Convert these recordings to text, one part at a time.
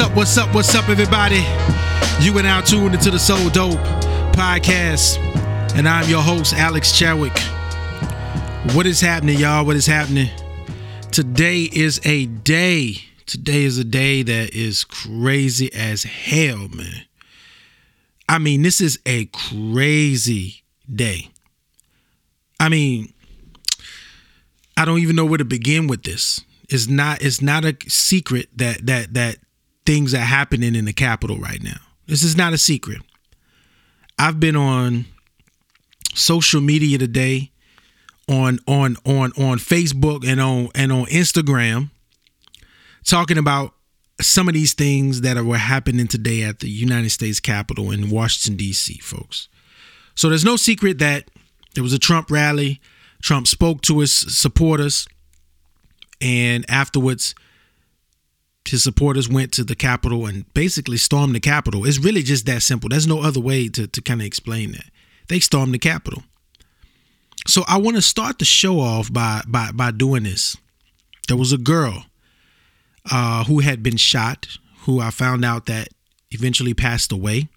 What's up? What's up? What's up, everybody? You are now tuned into the So Dope podcast, and I'm your host, Alex Chadwick. What is happening, y'all? What is happening? Today is a day. Today is a day that is crazy as hell, man. I mean, this is a crazy day. I mean, I don't even know where to begin with this. It's not it's not a secret that that that things are happening in the Capitol right now. This is not a secret. I've been on social media today, on on on on Facebook and on and on Instagram, talking about some of these things that are were happening today at the United States Capitol in Washington D.C. Folks, so there's no secret that there was a Trump rally. Trump spoke to his supporters, and afterwards his supporters went to the Capitol and basically stormed the Capitol. It's really just that simple. There's no other way to, to kind of explain that. They stormed the Capitol. So I want to start the show off by by by doing this. There was a girl uh, who had been shot, who I found out that eventually passed away.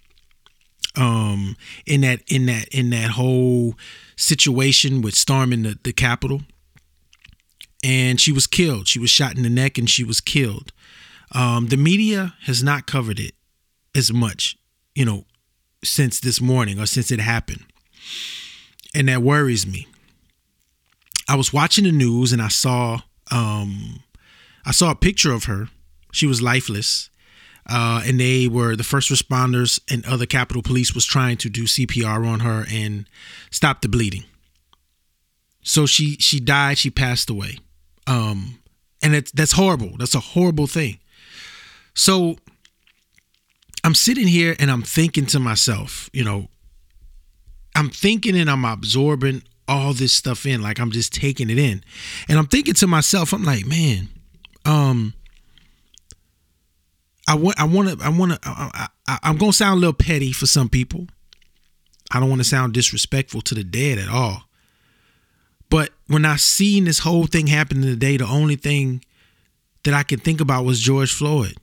Um, in that in that in that whole situation with storming the, the Capitol, and she was killed. She was shot in the neck and she was killed. Um, the media has not covered it as much, you know, since this morning or since it happened. And that worries me. I was watching the news and I saw um, I saw a picture of her. She was lifeless. Uh, and they were the first responders and other Capitol Police was trying to do CPR on her and stop the bleeding. So she she died. She passed away. Um, and it's that's horrible. That's a horrible thing. So I'm sitting here and I'm thinking to myself, you know, I'm thinking and I'm absorbing all this stuff in, like I'm just taking it in. And I'm thinking to myself, I'm like, man, um, I want, I want to, I want to, I, I, I'm gonna sound a little petty for some people. I don't want to sound disrespectful to the dead at all. But when I seen this whole thing happening today, the only thing that I could think about was George Floyd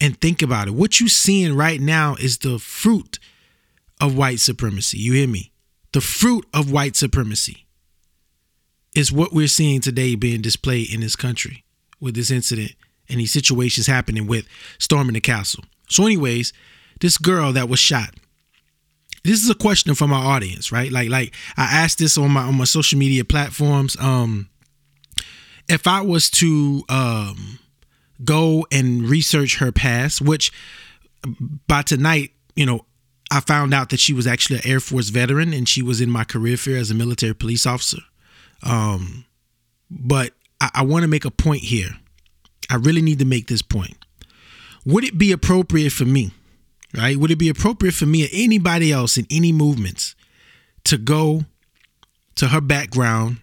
and think about it. What you're seeing right now is the fruit of white supremacy. You hear me? The fruit of white supremacy is what we're seeing today being displayed in this country with this incident and these situations happening with storming the castle. So, anyways, this girl that was shot. This is a question from our audience, right? Like, like I asked this on my on my social media platforms. Um, if I was to um go and research her past, which by tonight, you know, I found out that she was actually an Air Force veteran and she was in my career fair as a military police officer. Um, but I, I want to make a point here. I really need to make this point. Would it be appropriate for me, right? Would it be appropriate for me or anybody else in any movements to go to her background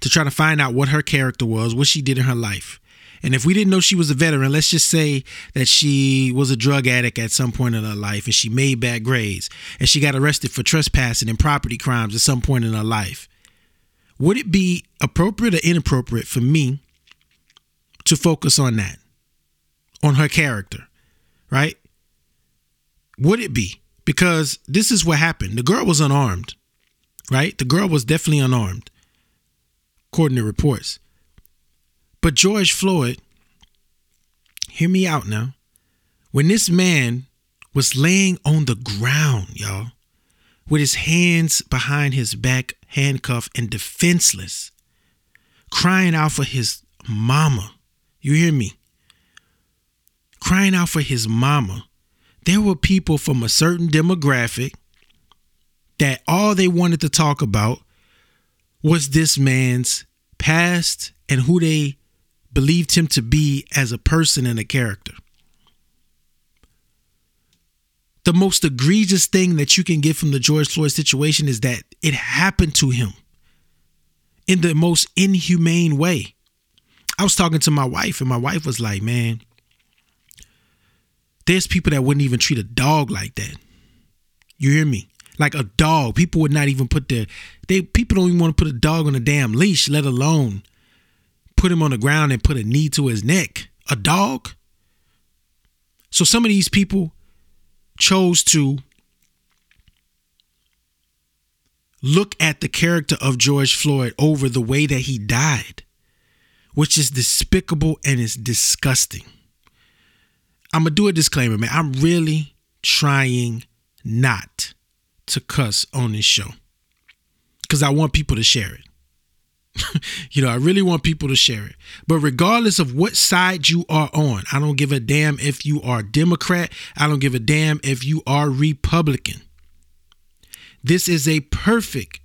to try to find out what her character was, what she did in her life? And if we didn't know she was a veteran, let's just say that she was a drug addict at some point in her life and she made bad grades and she got arrested for trespassing and property crimes at some point in her life. Would it be appropriate or inappropriate for me to focus on that, on her character, right? Would it be? Because this is what happened. The girl was unarmed, right? The girl was definitely unarmed, according to reports. But George Floyd, hear me out now. When this man was laying on the ground, y'all, with his hands behind his back, handcuffed and defenseless, crying out for his mama. You hear me? Crying out for his mama. There were people from a certain demographic that all they wanted to talk about was this man's past and who they believed him to be as a person and a character. The most egregious thing that you can get from the George Floyd situation is that it happened to him in the most inhumane way. I was talking to my wife, and my wife was like, Man, there's people that wouldn't even treat a dog like that. You hear me? Like a dog. People would not even put their they people don't even want to put a dog on a damn leash, let alone put him on the ground and put a knee to his neck a dog. So some of these people chose to look at the character of George Floyd over the way that he died, which is despicable and is disgusting. I'm going to do a disclaimer, man. I'm really trying not to cuss on this show because I want people to share it. you know, I really want people to share it. But regardless of what side you are on, I don't give a damn if you are Democrat. I don't give a damn if you are Republican. This is a perfect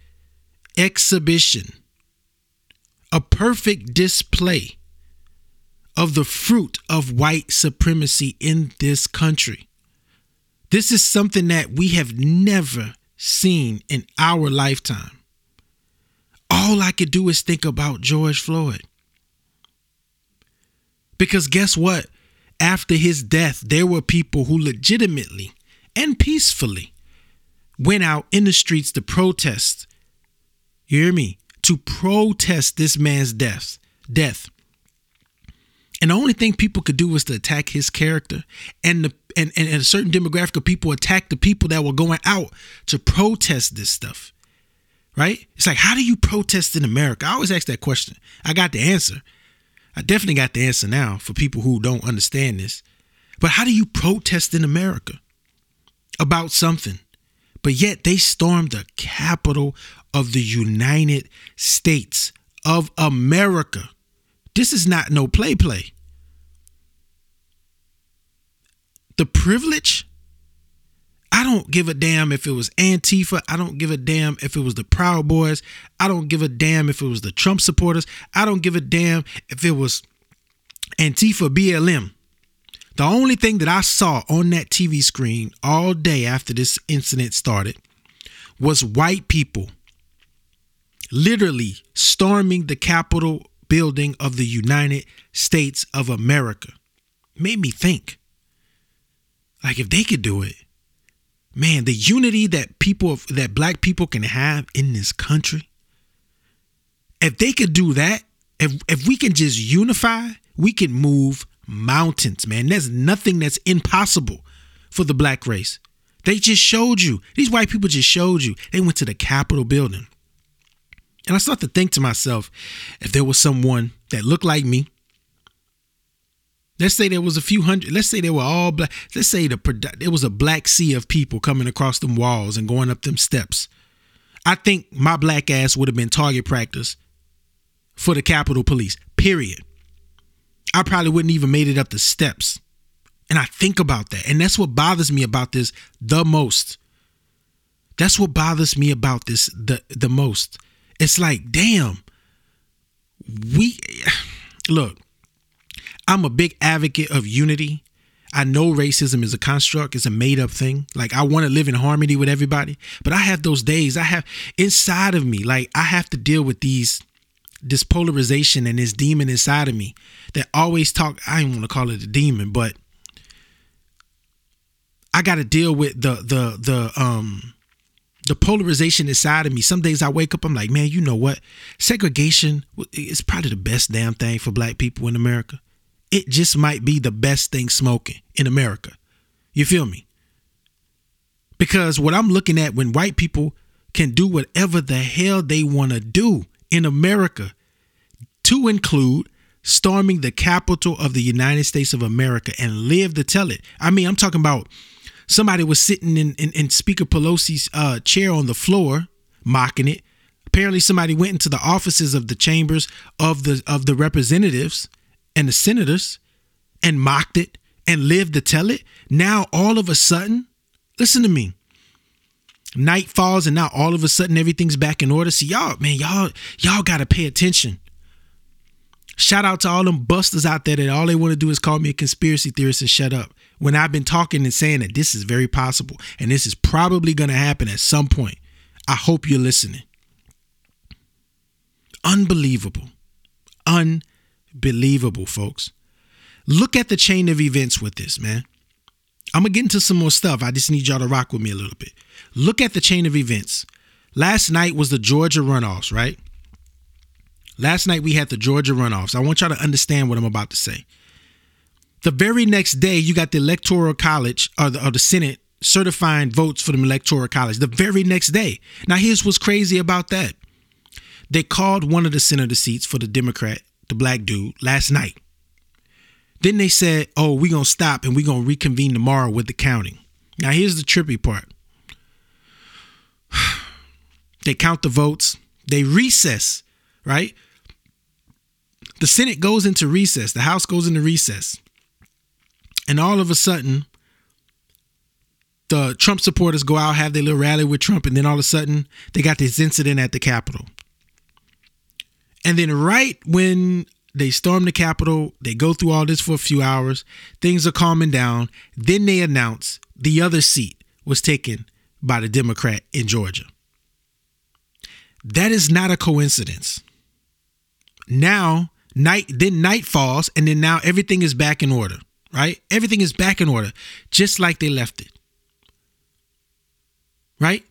exhibition, a perfect display of the fruit of white supremacy in this country. This is something that we have never seen in our lifetime. All I could do is think about George Floyd. Because guess what? After his death, there were people who legitimately and peacefully went out in the streets to protest. You hear me? To protest this man's death. Death. And the only thing people could do was to attack his character. And the and, and, and a certain demographic of people attacked the people that were going out to protest this stuff. Right? It's like, how do you protest in America? I always ask that question. I got the answer. I definitely got the answer now for people who don't understand this. But how do you protest in America about something? But yet they stormed the capital of the United States of America. This is not no play play. The privilege, I don't give a damn if it was Antifa. I don't give a damn if it was the Proud Boys. I don't give a damn if it was the Trump supporters. I don't give a damn if it was Antifa BLM. The only thing that I saw on that TV screen all day after this incident started was white people literally storming the Capitol building of the United States of America. Made me think. Like if they could do it, man, the unity that people that black people can have in this country. If they could do that, if if we can just unify, we can move mountains, man. There's nothing that's impossible for the black race. They just showed you. These white people just showed you. They went to the Capitol building. And I start to think to myself, if there was someone that looked like me, let's say there was a few hundred, let's say they were all black, let's say the product it was a black sea of people coming across them walls and going up them steps. I think my black ass would have been target practice for the Capitol Police. Period. I probably wouldn't even made it up the steps. And I think about that. And that's what bothers me about this the most. That's what bothers me about this the the most it's like, damn, we look, I'm a big advocate of unity. I know racism is a construct, it's a made up thing. Like I want to live in harmony with everybody, but I have those days. I have inside of me, like I have to deal with these this polarization and this demon inside of me that always talk. I don't want to call it a demon, but I got to deal with the the the um the polarization inside of me. Some days I wake up, I'm like, man, you know what? Segregation is probably the best damn thing for black people in America. It just might be the best thing smoking in America. You feel me? Because what I'm looking at when white people can do whatever the hell they want to do in America, to include storming the capital of the United States of America and live to tell it. I mean, I'm talking about somebody was sitting in, in, in Speaker Pelosi's uh, chair on the floor, mocking it. Apparently, somebody went into the offices of the chambers of the of the representatives and the senators and mocked it and lived to tell it. Now, all of a sudden, listen to me. Night falls, and now all of a sudden everything's back in order. See, y'all, man, y'all, y'all gotta pay attention. Shout out to all them busters out there that all they want to do is call me a conspiracy theorist and shut up when I've been talking and saying that this is very possible and this is probably to happen at some point. I hope you're listening. Unbelievable. Unbelievable, folks. Look at the chain of events with this, man. I'm going to get into some more stuff. I just need y'all to rock with me a little bit. Look at the chain of events. Last night was the Georgia runoffs, right? Last night we had the Georgia runoffs. I want y'all to understand what I'm about to say. The very next day, you got the Electoral College or the, or the Senate certifying votes for the Electoral College. The very next day. Now, here's what's crazy about that. They called one of the senator seats for the Democrat, the black dude, last night. Then they said, oh, we're going to stop and we're going to reconvene tomorrow with the counting. Now, here's the trippy part they count the votes, they recess, right? The Senate goes into recess, the House goes into recess. And all of a sudden, the Trump supporters go out, have their little rally with Trump, and then all of a sudden, they got this incident at the Capitol. And then, right when they storm the Capitol, they go through all this for a few hours, things are calming down. Then they announce the other seat was taken by the Democrat in Georgia. That is not a coincidence. Now, night then night falls and then now everything is back in order, right? Everything is back in order just like they left it. Right?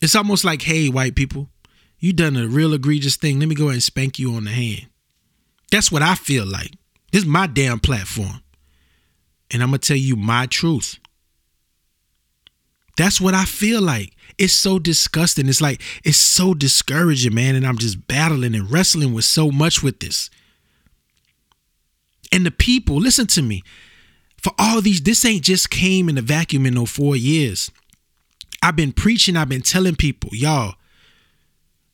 It's almost like, "Hey, white people, you done a real egregious thing. Let me go ahead and spank you on the hand." That's what I feel like. This is my damn platform. And I'm going to tell you my truth. That's what I feel like. It's so disgusting. It's like, it's so discouraging, man. And I'm just battling and wrestling with so much with this. And the people, listen to me. For all these, this ain't just came in a vacuum in no four years. I've been preaching, I've been telling people, y'all,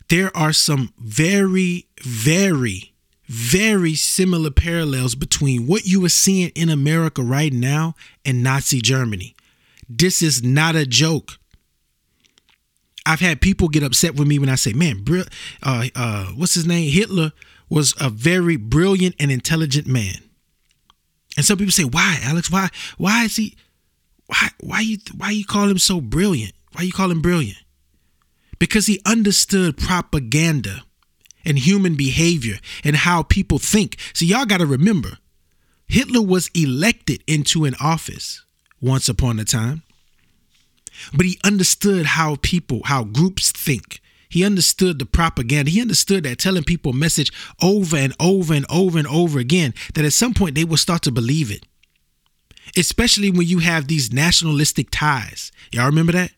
there are some very, very, very similar parallels between what you are seeing in America right now and Nazi Germany. This is not a joke. I've had people get upset with me when I say, "Man, uh, uh, what's his name? Hitler was a very brilliant and intelligent man." And some people say, "Why, Alex? Why? Why is he? Why? Why you? Why you call him so brilliant? Why you call him brilliant?" Because he understood propaganda and human behavior and how people think. So y'all got to remember, Hitler was elected into an office once upon a time. But he understood how people, how groups think. He understood the propaganda. He understood that telling people a message over and over and over and over again, that at some point they will start to believe it. Especially when you have these nationalistic ties. Y'all remember that?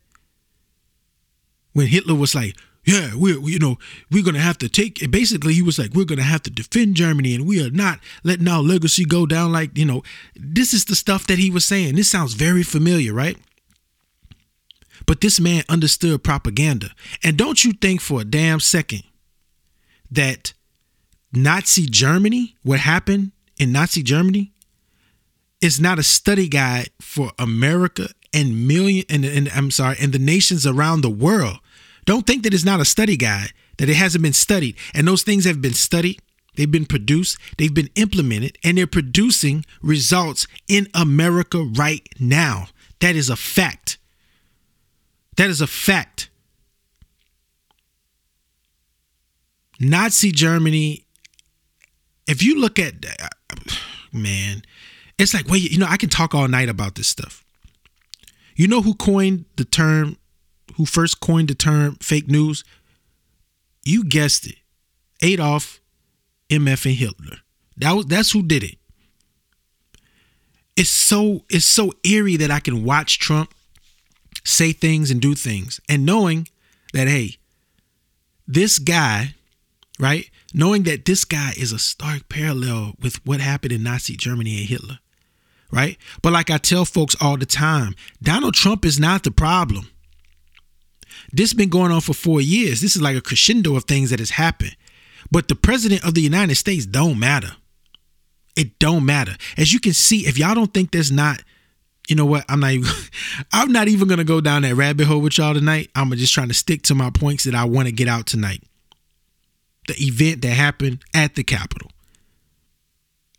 When Hitler was like, yeah, we're you know we're gonna have to take. Basically, he was like, we're gonna have to defend Germany, and we are not letting our legacy go down. Like you know, this is the stuff that he was saying. This sounds very familiar, right? But this man understood propaganda, and don't you think for a damn second that Nazi Germany, what happened in Nazi Germany, is not a study guide for America and million and, and I'm sorry, and the nations around the world don't think that it's not a study guide, that it hasn't been studied. And those things have been studied, they've been produced, they've been implemented, and they're producing results in America right now. That is a fact. That is a fact. Nazi Germany, if you look at, man, it's like, wait, you know, I can talk all night about this stuff. You know who coined the term who first coined the term fake news? You guessed it. Adolf MF and Hitler. That was that's who did it. It's so it's so eerie that I can watch Trump say things and do things and knowing that hey, this guy, right? Knowing that this guy is a stark parallel with what happened in Nazi Germany and Hitler, right? But like I tell folks all the time, Donald Trump is not the problem. This has been going on for four years. This is like a crescendo of things that has happened. But the president of the United States don't matter. It don't matter. As you can see, if y'all don't think there's not, you know what? I'm not even I'm not even gonna go down that rabbit hole with y'all tonight. I'm just trying to stick to my points that I want to get out tonight. The event that happened at the Capitol.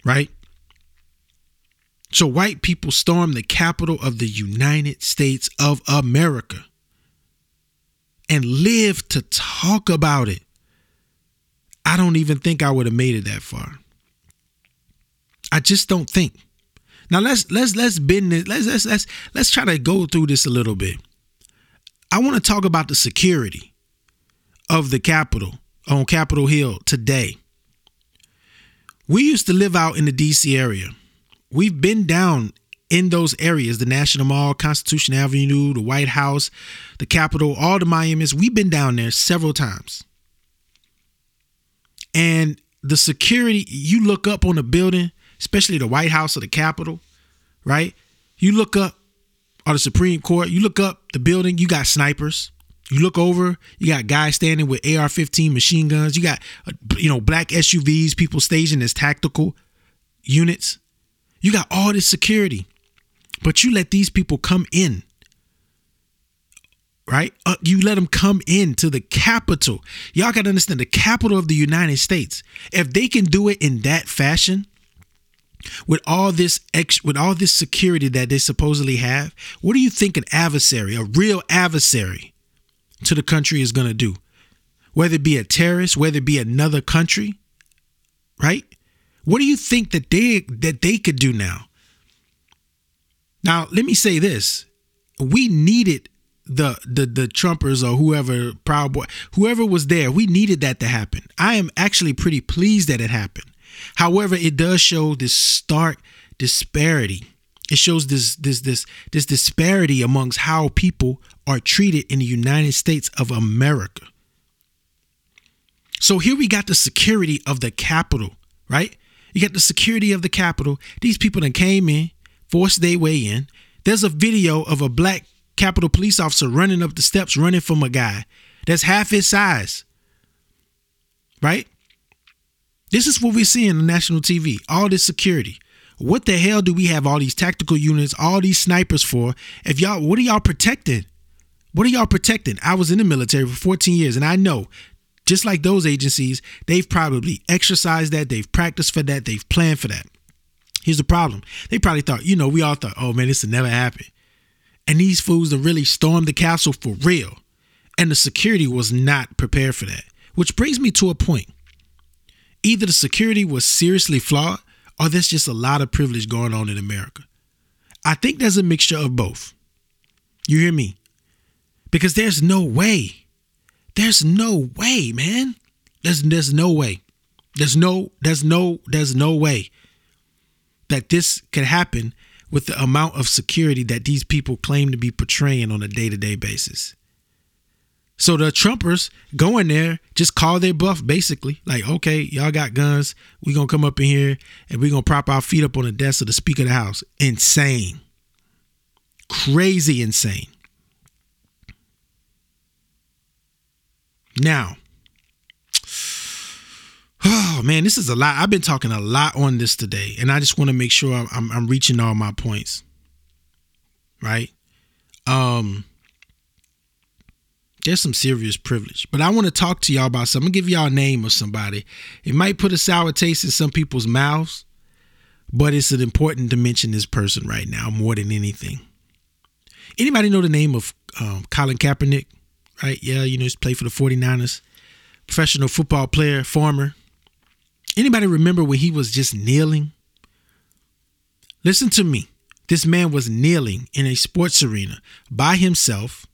Right? So white people stormed the capital of the United States of America and live to talk about it, I don't even think I would have made it that far. I just don't think. Now let's let's let's bend it. Let's let's let's let's try to go through this a little bit. I want to talk about the security of the Capitol on Capitol Hill today. We used to live out in the DC area. We've been down in those areas the National Mall, Constitution Avenue, the White House, the Capitol, all the Miamis. We've been down there several times. And the security, you look up on a building, especially the White House or the Capitol, right? You look up, or the Supreme Court, you look up the building, you got snipers. You look over, you got guys standing with AR-15 machine guns. You got uh, you know black SUVs, people staging as tactical units. You got all this security, but you let these people come in. Right? Uh, you let them come into the capital. Y'all got to understand the capital of the United States. If they can do it in that fashion, with all this ex with all this security that they supposedly have, what do you think an adversary, a real adversary, to the country is going to do? Whether it be a terrorist, whether it be another country, right? What do you think that they that they could do now? Now, let me say this. We needed the the the Trumpers or whoever Proud Boy, whoever was there, we needed that to happen. I am actually pretty pleased that it happened. However, it does show this stark disparity. It shows this this this this disparity amongst how people are treated in the United States of America. So here we got the security of the Capitol, right? You got the security of the Capitol. These people that came in, forced their way in. There's a video of a black Capitol police officer running up the steps, running from a guy that's half his size. Right? This is what we see in the national TV. All this security. What the hell do we have all these tactical units, all these snipers for? If y'all, what are y'all protecting? What are y'all protecting? I was in the military for 14 years and I know just like those agencies, they've probably exercised that, they've practiced for that, they've planned for that. Here's the problem. They probably thought, you know, we all thought, oh man, this will never happen. And these fools that really stormed the castle for real. And the security was not prepared for that. Which brings me to a point. Either the security was seriously flawed or there's just a lot of privilege going on in America. I think there's a mixture of both. You hear me? Because there's no way. There's no way, man. There's there's no way. There's no there's no there's no way that this could happen with the amount of security that these people claim to be portraying on a day-to-day basis. So the Trumpers go in there, just call their bluff, basically. Like, okay, y'all got guns. we gonna come up in here and we gonna prop our feet up on the desk of the Speaker of the House. Insane. Crazy insane. Now, oh man, this is a lot. I've been talking a lot on this today, and I just want to make sure I'm, I'm reaching all my points. Right? Um, there's some serious privilege. But I want to talk to y'all about something. I'm gonna give y'all a name of somebody. It might put a sour taste in some people's mouths, but it's important to mention this person right now more than anything. Anybody know the name of um, Colin Kaepernick? Right? Yeah, you know, he's played for the 49ers, professional football player, former. Anybody remember when he was just kneeling? Listen to me. This man was kneeling in a sports arena by himself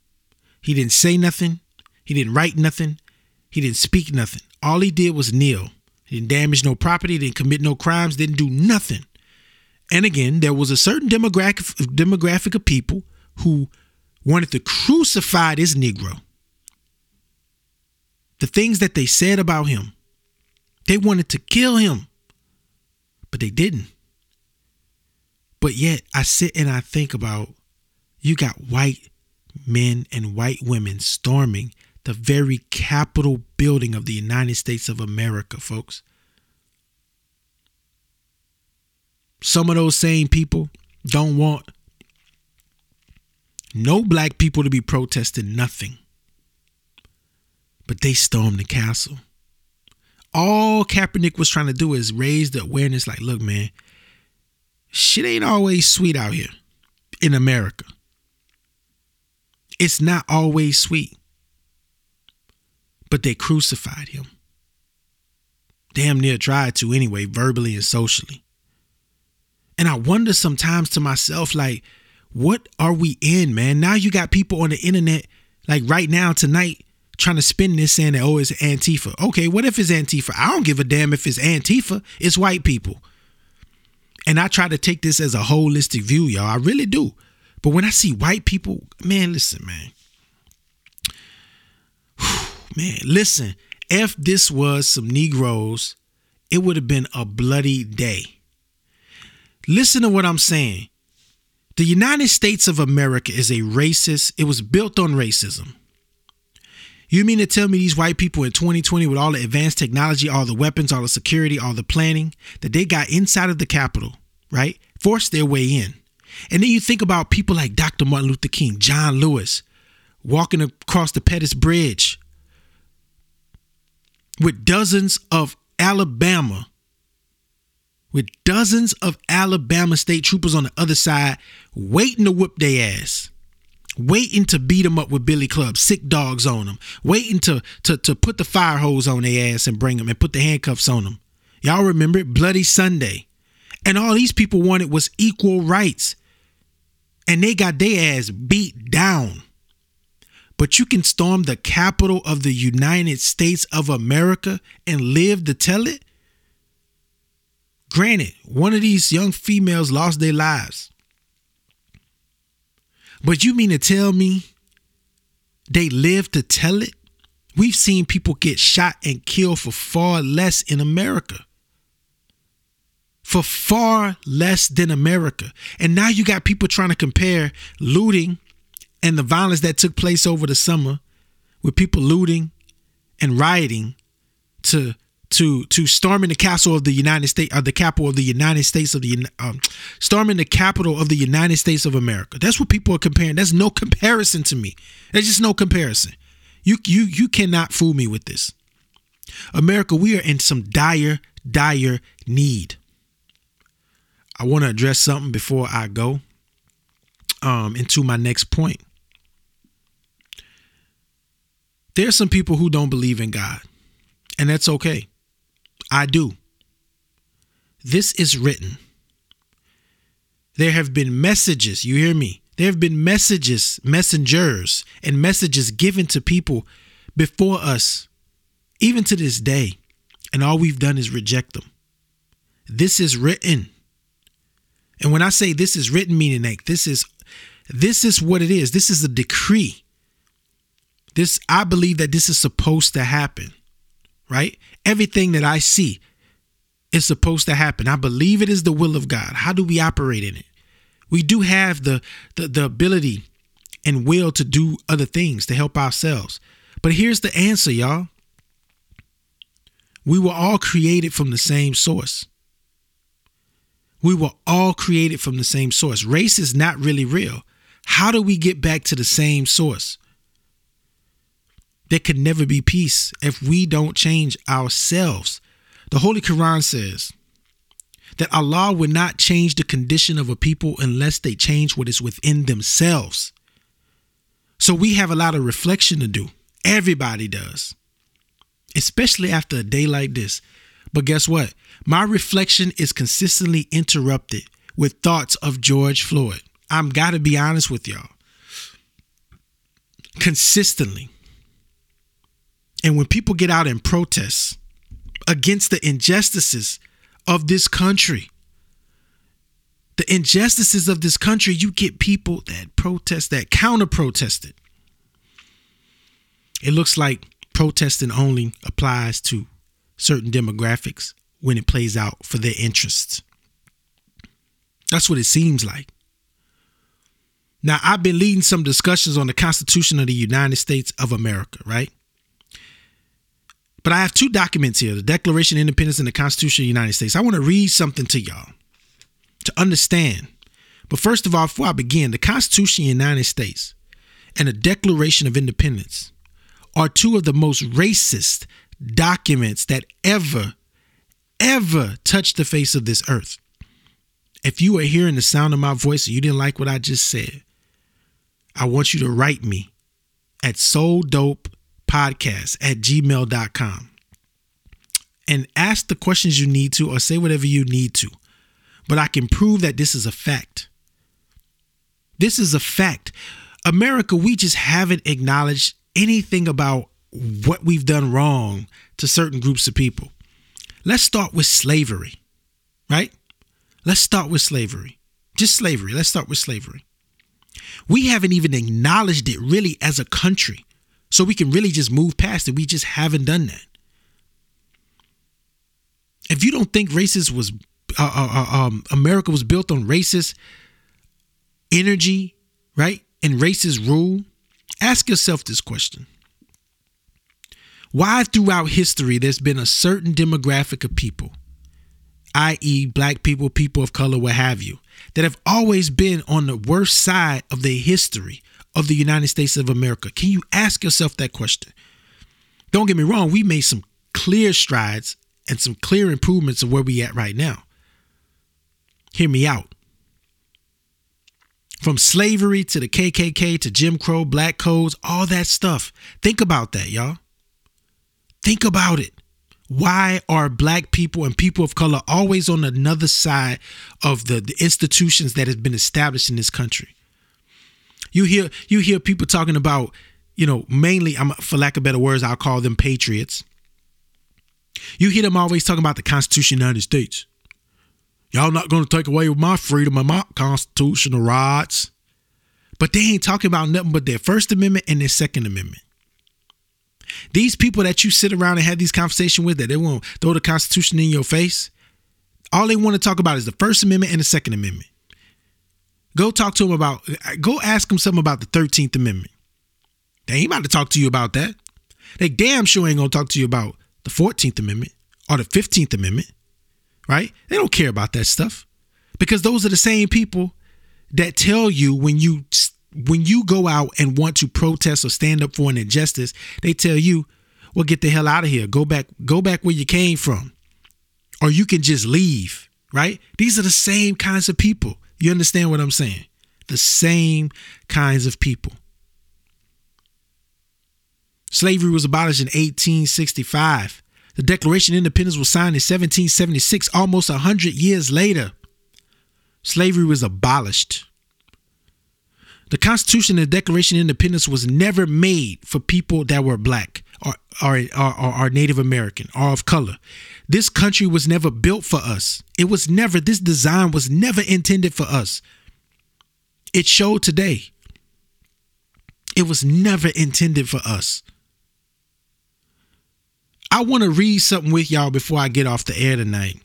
he didn't say nothing. He didn't write nothing. He didn't speak nothing. All he did was kneel. He didn't damage no property, didn't commit no crimes, didn't do nothing. And again, there was a certain demographic demographic of people who wanted to crucify this Negro. The things that they said about him, they wanted to kill him, but they didn't. But yet, I sit and I think about you got white men and white women storming the very Capitol building of the United States of America, folks. Some of those same people don't want no black people to be protesting nothing. But they stormed the castle. All Kaepernick was trying to do is raise the awareness like, look, man, shit ain't always sweet out here in America. It's not always sweet. But they crucified him. Damn near tried to anyway, verbally and socially. And I wonder sometimes to myself, like, what are we in, man? Now you got people on the internet, like right now, tonight, trying to spin this saying that, oh, it's Antifa. Okay, what if it's Antifa? I don't give a damn if it's Antifa. It's white people. And I try to take this as a holistic view, y'all. I really do. But when I see white people, man, listen, man. man, listen. If this was some Negroes, it would have been a bloody day. Listen to what I'm saying. The United States of America is a racist, it was built on racism. You mean to tell me these white people in 2020 with all the advanced technology, all the weapons, all the security, all the planning that they got inside of the Capitol, right? Forced their way in. And then you think about people like Dr. Martin Luther King, John Lewis, walking across the Pettus Bridge with dozens of Alabama with dozens of Alabama state troopers on the other side waiting to whip their ass, waiting to beat them up with billy clubs, sick dogs on them, waiting to, to, to put the fire hose on their ass and bring them and put the handcuffs on them. Y'all remember it? Bloody Sunday. And all these people wanted was equal rights. And they got their ass beat down. But you can storm the capital of the United States of America and live to tell it? Granted, one of these young females lost their lives. But you mean to tell me they live to tell it? We've seen people get shot and killed for far less in America. For far less than America. And now you got people trying to compare looting and the violence that took place over the summer with people looting and rioting to to to storming the castle of the United States, or the capital of the United States of the um, storming the capital of the United States of America. That's what people are comparing. There's no comparison to me. There's just no comparison. You you you cannot fool me with this. America, we are in some dire dire need. I want to address something before I go um, into my next point. There's some people who don't believe in God, and that's okay. I do. This is written. There have been messages, you hear me? There have been messages, messengers, and messages given to people before us, even to this day, and all we've done is reject them. This is written. And when I say this is written, meaning like this is this is what it is. This is a decree. This I believe that this is supposed to happen right? Everything that I see is supposed to happen. I believe it is the will of God. How do we operate in it? We do have the, the, the ability and will to do other things to help ourselves. But here's the answer, y'all. We were all created from the same source. We were all created from the same source. Race is not really real. How do we get back to the same source? There could never be peace if we don't change ourselves. The Holy Quran says that Allah would not change the condition of a people unless they change what is within themselves. So we have a lot of reflection to do. Everybody does, especially after a day like this. But guess what? My reflection is consistently interrupted with thoughts of George Floyd. I'm got to be honest with y'all. Consistently. And when people get out and protest against the injustices of this country, the injustices of this country, you get people that protest, that counter protested. It looks like protesting only applies to certain demographics when it plays out for their interests. That's what it seems like. Now, I've been leading some discussions on the Constitution of the United States of America, right? But I have two documents here the Declaration of Independence and the Constitution of the United States. I want to read something to y'all to understand. But first of all, before I begin, the Constitution of the United States and the Declaration of Independence are two of the most racist documents that ever, ever touched the face of this earth. If you are hearing the sound of my voice and you didn't like what I just said, I want you to write me at soul dope podcast at gmail.com and ask the questions you need to or say whatever you need to. But I can prove that this is a fact. This is a fact. America, we just haven't acknowledged anything about what we've done wrong to certain groups of people. Let's start with slavery, right? Let's start with slavery. Just slavery. Let's start with slavery. We haven't even acknowledged it really as a country. So we can really just move past it. We just haven't done that. If you don't think racist was uh, uh, uh, um, America was built on racist energy, right? And racist rule, ask yourself this question. Why throughout history there's been a certain demographic of people, i.e., black people, people of color, what have you, that have always been on the worst side of the history of the United States of America? Can you ask yourself that question? Don't get me wrong, we made some clear strides and some clear improvements of where we at right now. Hear me out. From slavery to the KKK to Jim Crow, black codes, all that stuff. Think about that, y'all. Think about it. Why are black people and people of color always on another side of the, the institutions that have been established in this country? You hear you hear people talking about, you know, mainly I'm for lack of better words, I'll call them patriots. You hear them always talking about the Constitution of the United States. Y'all not going to take away my freedom and my constitutional rights. But they ain't talking about nothing but their First Amendment and their Second Amendment. These people that you sit around and have these conversations with that they won't throw the Constitution in your face, all they want to talk about is the First Amendment and the Second Amendment. Go talk to them about, go ask them something about the 13th Amendment. They ain't about to talk to you about that. They damn sure ain't gonna talk to you about the 14th Amendment or the 15th Amendment, right? They don't care about that stuff because those are the same people that tell you when you when you go out and want to protest or stand up for an injustice, they tell you, "Well, get the hell out of here. Go back go back where you came from." Or you can just leave, right? These are the same kinds of people. You understand what I'm saying? The same kinds of people. Slavery was abolished in 1865. The Declaration of Independence was signed in 1776, almost 100 years later. Slavery was abolished. The Constitution and the Declaration of Independence was never made for people that were black or, or, or, or, Native American or of color. This country was never built for us. It was never, this design was never intended for us. It showed today. It was never intended for us. I want to read something with y'all before I get off the air tonight.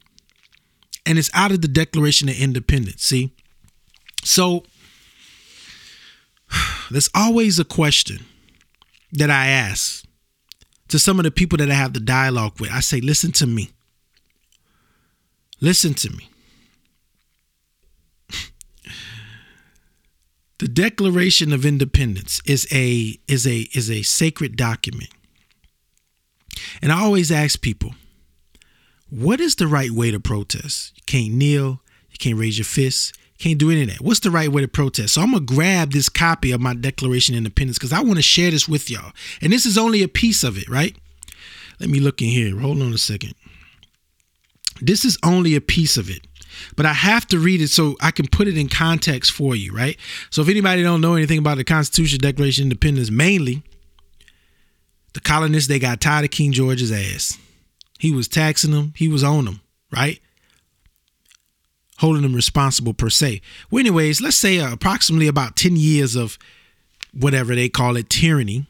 And it's out of the Declaration of Independence. See? So there's always a question that I ask to some of the people that I have the dialogue with. I say, listen to me. Listen to me. the Declaration of Independence is a is a is a sacred document and I always ask people, what is the right way to protest? You can't kneel, you can't raise your fists, can't do any of that. What's the right way to protest? So I'm gonna grab this copy of my Declaration of Independence because I want to share this with y'all. And this is only a piece of it, right? Let me look in here. Hold on a second. This is only a piece of it but I have to read it so I can put it in context for you, right? So if anybody don't know anything about the Constitution, Declaration of Independence, mainly the colonists, they got tired of King George's ass. He was taxing them, he was on them, right? Holding them responsible per se. Well, anyways, let's say uh, approximately about 10 years of whatever they call it, tyranny,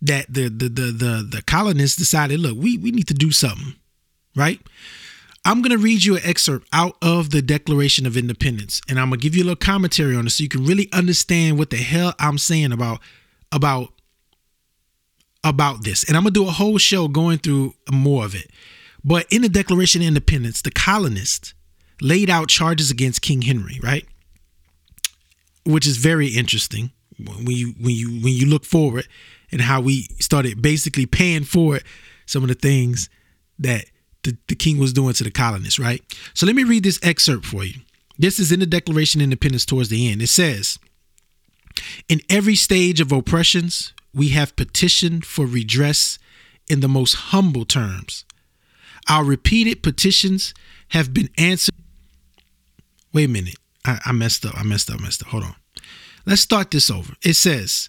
that the the the the, the colonists decided, look, we, we need to do something, right? I'm going to read you an excerpt out of the Declaration of Independence, and I'm going to give you a little commentary on it so you can really understand what the hell I'm saying about about about this. And I'm going to do a whole show going through more of it. But in the Declaration of Independence, the colonists laid out charges against King Henry, right? Which is very interesting when you when you when you look forward and how we started basically paying for it some of the things that the, the king was doing to the colonists, right? So let me read this excerpt for you. This is in the Declaration of Independence towards the end. It says, In every stage of oppressions, we have petitioned for redress in the most humble terms. Our repeated petitions have been answered. Wait a minute. I, I messed up. I messed up. I messed up. Hold on. Let's start this over. It says,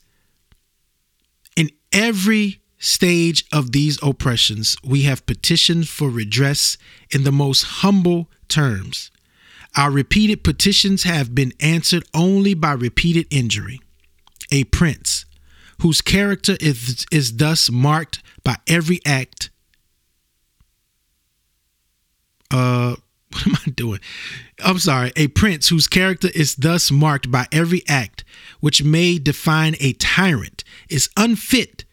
in every stage of these oppressions, we have petitioned for redress in the most humble terms. Our repeated petitions have been answered only by repeated injury. A prince, whose character is, is thus marked by every act. Uh, what am I doing? I'm sorry. A prince whose character is thus marked by every act which may define a tyrant is unfit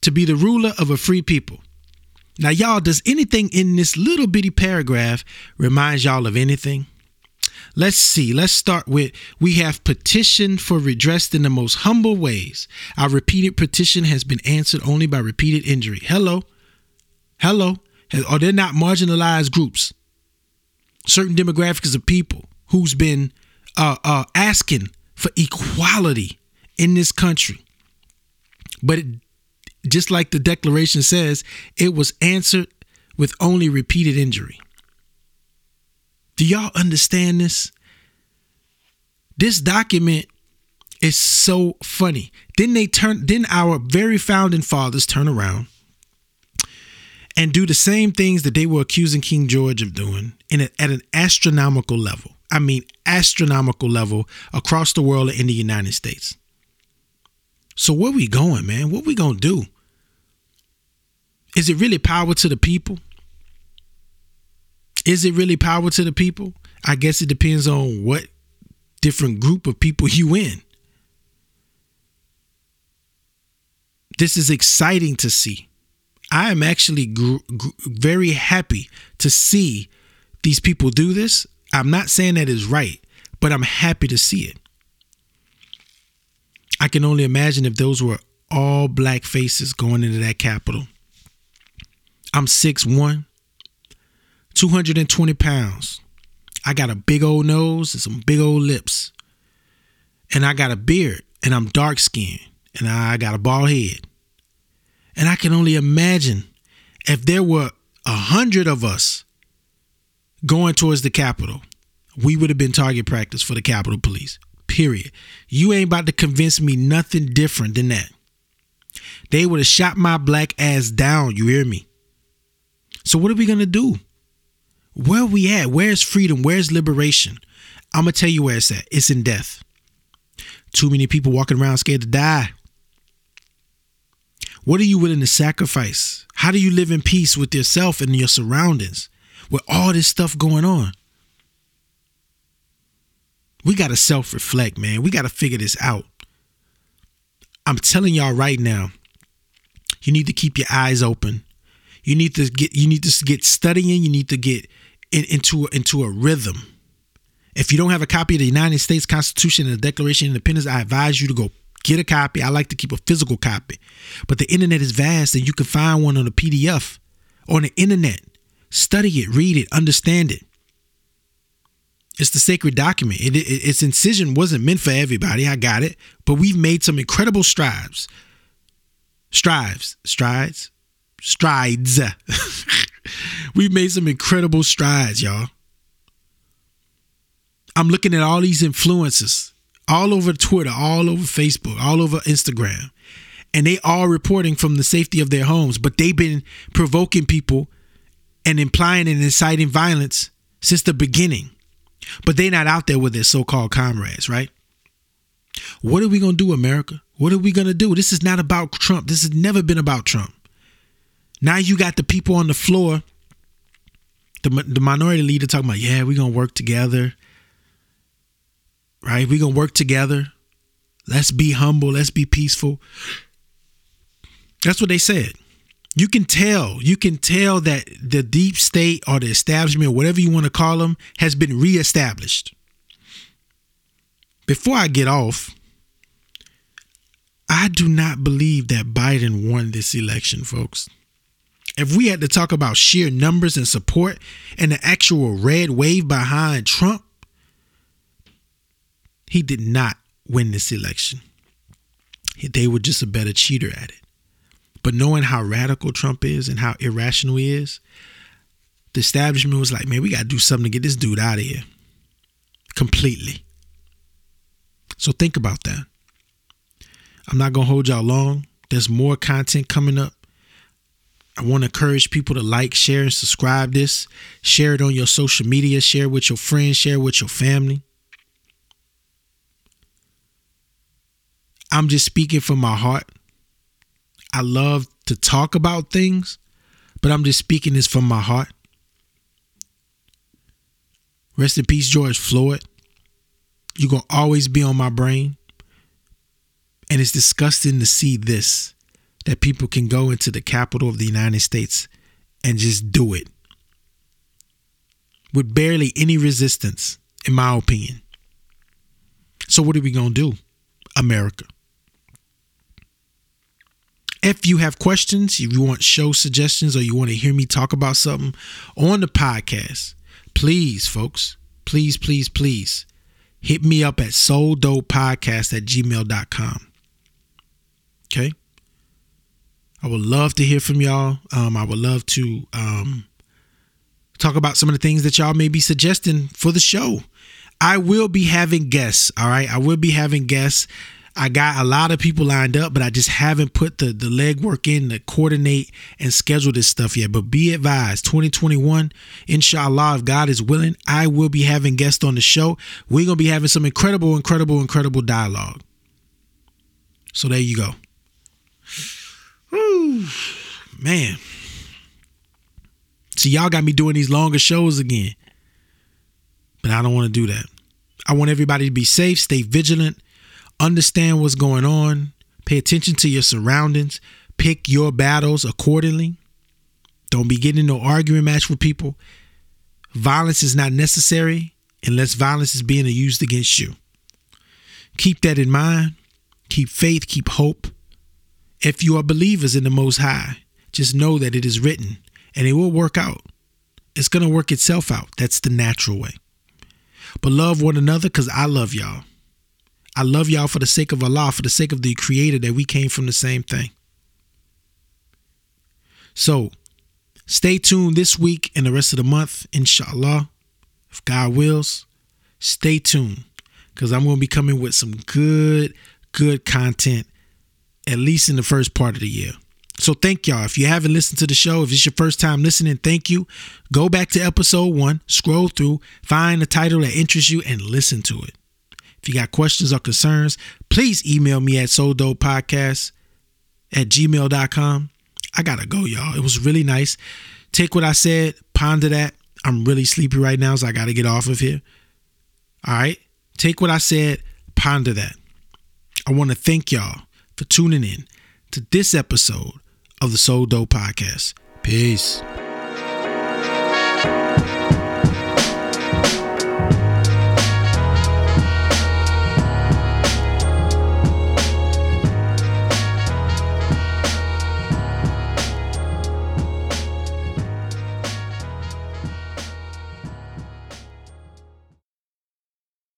to be the ruler of a free people. Now, y'all, does anything in this little bitty paragraph remind y'all of anything? Let's see. Let's start with we have petitioned for redress in the most humble ways. Our repeated petition has been answered only by repeated injury. Hello. Hello. Are they not marginalized groups? Certain demographics of people who's been uh, uh, asking for equality in this country. But it, just like the declaration says, it was answered with only repeated injury. Do y'all understand this? This document is so funny. Then they turn then our very founding fathers turn around and do the same things that they were accusing King George of doing in a, at an astronomical level. I mean astronomical level across the world and in the United States. So where we going, man? What we going to do? Is it really power to the people? Is it really power to the people? I guess it depends on what different group of people you in. This is exciting to see. I am actually gr- gr- very happy to see these people do this. I'm not saying that is right, but I'm happy to see it. I can only imagine if those were all black faces going into that Capitol. I'm 6'1, 220 pounds. I got a big old nose and some big old lips. And I got a beard and I'm dark skinned and I got a bald head. And I can only imagine if there were a hundred of us going towards the Capitol, we would have been target practice for the Capitol Police. Period. You ain't about to convince me nothing different than that. They would have shot my black ass down. You hear me? So what are we gonna do? Where are we at? Where's freedom? Where's liberation? I'm gonna tell you where it's at. It's in death. Too many people walking around scared to die. What are you willing to sacrifice? How do you live in peace with yourself and your surroundings with all this stuff going on? We got to self reflect, man. We got to figure this out. I'm telling y'all right now, you need to keep your eyes open. You need to get you need to get studying, you need to get in, into into a rhythm. If you don't have a copy of the United States Constitution and the Declaration of Independence, I advise you to go get a copy. I like to keep a physical copy. But the internet is vast and you can find one on a PDF on the internet. Study it, read it, understand it. It's the sacred document. It, it, its incision wasn't meant for everybody. I got it. But we've made some incredible strides. Strides. Strides. Strides. we've made some incredible strides, y'all. I'm looking at all these influencers all over Twitter, all over Facebook, all over Instagram. And they are reporting from the safety of their homes, but they've been provoking people and implying and inciting violence since the beginning. But they're not out there with their so called comrades, right? What are we going to do, America? What are we going to do? This is not about Trump. This has never been about Trump. Now you got the people on the floor, the, the minority leader talking about, yeah, we're going to work together right? We're going to work together. Let's be humble. Let's be peaceful. That's what they said. You can tell, you can tell that the deep state or the establishment, whatever you want to call them, has been reestablished. Before I get off, I do not believe that Biden won this election, folks. If we had to talk about sheer numbers and support and the actual red wave behind Trump, he did not win this election. They were just a better cheater at it. But knowing how radical Trump is and how irrational he is, the establishment was like, man, we got to do something to get this dude out of here completely. So think about that. I'm not going to hold y'all long. There's more content coming up. I want to encourage people to like, share, and subscribe this. Share it on your social media. Share with your friends. Share with your family. I'm just speaking from my heart. I love to talk about things, but I'm just speaking this from my heart. Rest in peace, George Floyd. You're going to always be on my brain. And it's disgusting to see this that people can go into the capital of the United States and just do it with barely any resistance, in my opinion. So, what are we going to do, America? If you have questions, if you want show suggestions, or you want to hear me talk about something on the podcast, please, folks, please, please, please hit me up at souldopepodcast at gmail.com. Okay? I would love to hear from y'all. Um, I would love to um, talk about some of the things that y'all may be suggesting for the show. I will be having guests. All right. I will be having guests. I got a lot of people lined up, but I just haven't put the, the legwork in to coordinate and schedule this stuff yet. But be advised, 2021, inshallah, if God is willing, I will be having guests on the show. We're to be having some incredible, incredible, incredible dialogue. So there you go. Whew, man. See, y'all got me doing these longer shows again. But I don't want to do that. I want everybody to be safe, stay vigilant, understand what's going on, pay attention to your surroundings, pick your battles accordingly. Don't be getting no arguing match with people. Violence is not necessary unless violence is being used against you. Keep that in mind. Keep faith, keep hope. If you are believers in the Most High, just know that it is written and it will work out. It's going to work itself out. That's the natural way. But love one another because I love y'all. I love y'all for the sake of Allah, for the sake of the Creator, that we came from the same thing. So stay tuned this week and the rest of the month, inshallah. If God wills, stay tuned because I'm going to be coming with some good, good content at least in the first part of the year. So thank y'all. If you haven't listened to the show, if it's your first time listening, thank you. Go back to episode one, scroll through, find the title that interests you, and listen to it. If you got questions or concerns, please email me at souldopepodcast at gmail.com. I gotta go, y'all. It was really nice. Take what I said, ponder that. I'm really sleepy right now, so I gotta get off of here. All right. Take what I said, ponder that. I want to thank y'all for tuning in to this episode of the Soul Dope Podcast. Peace.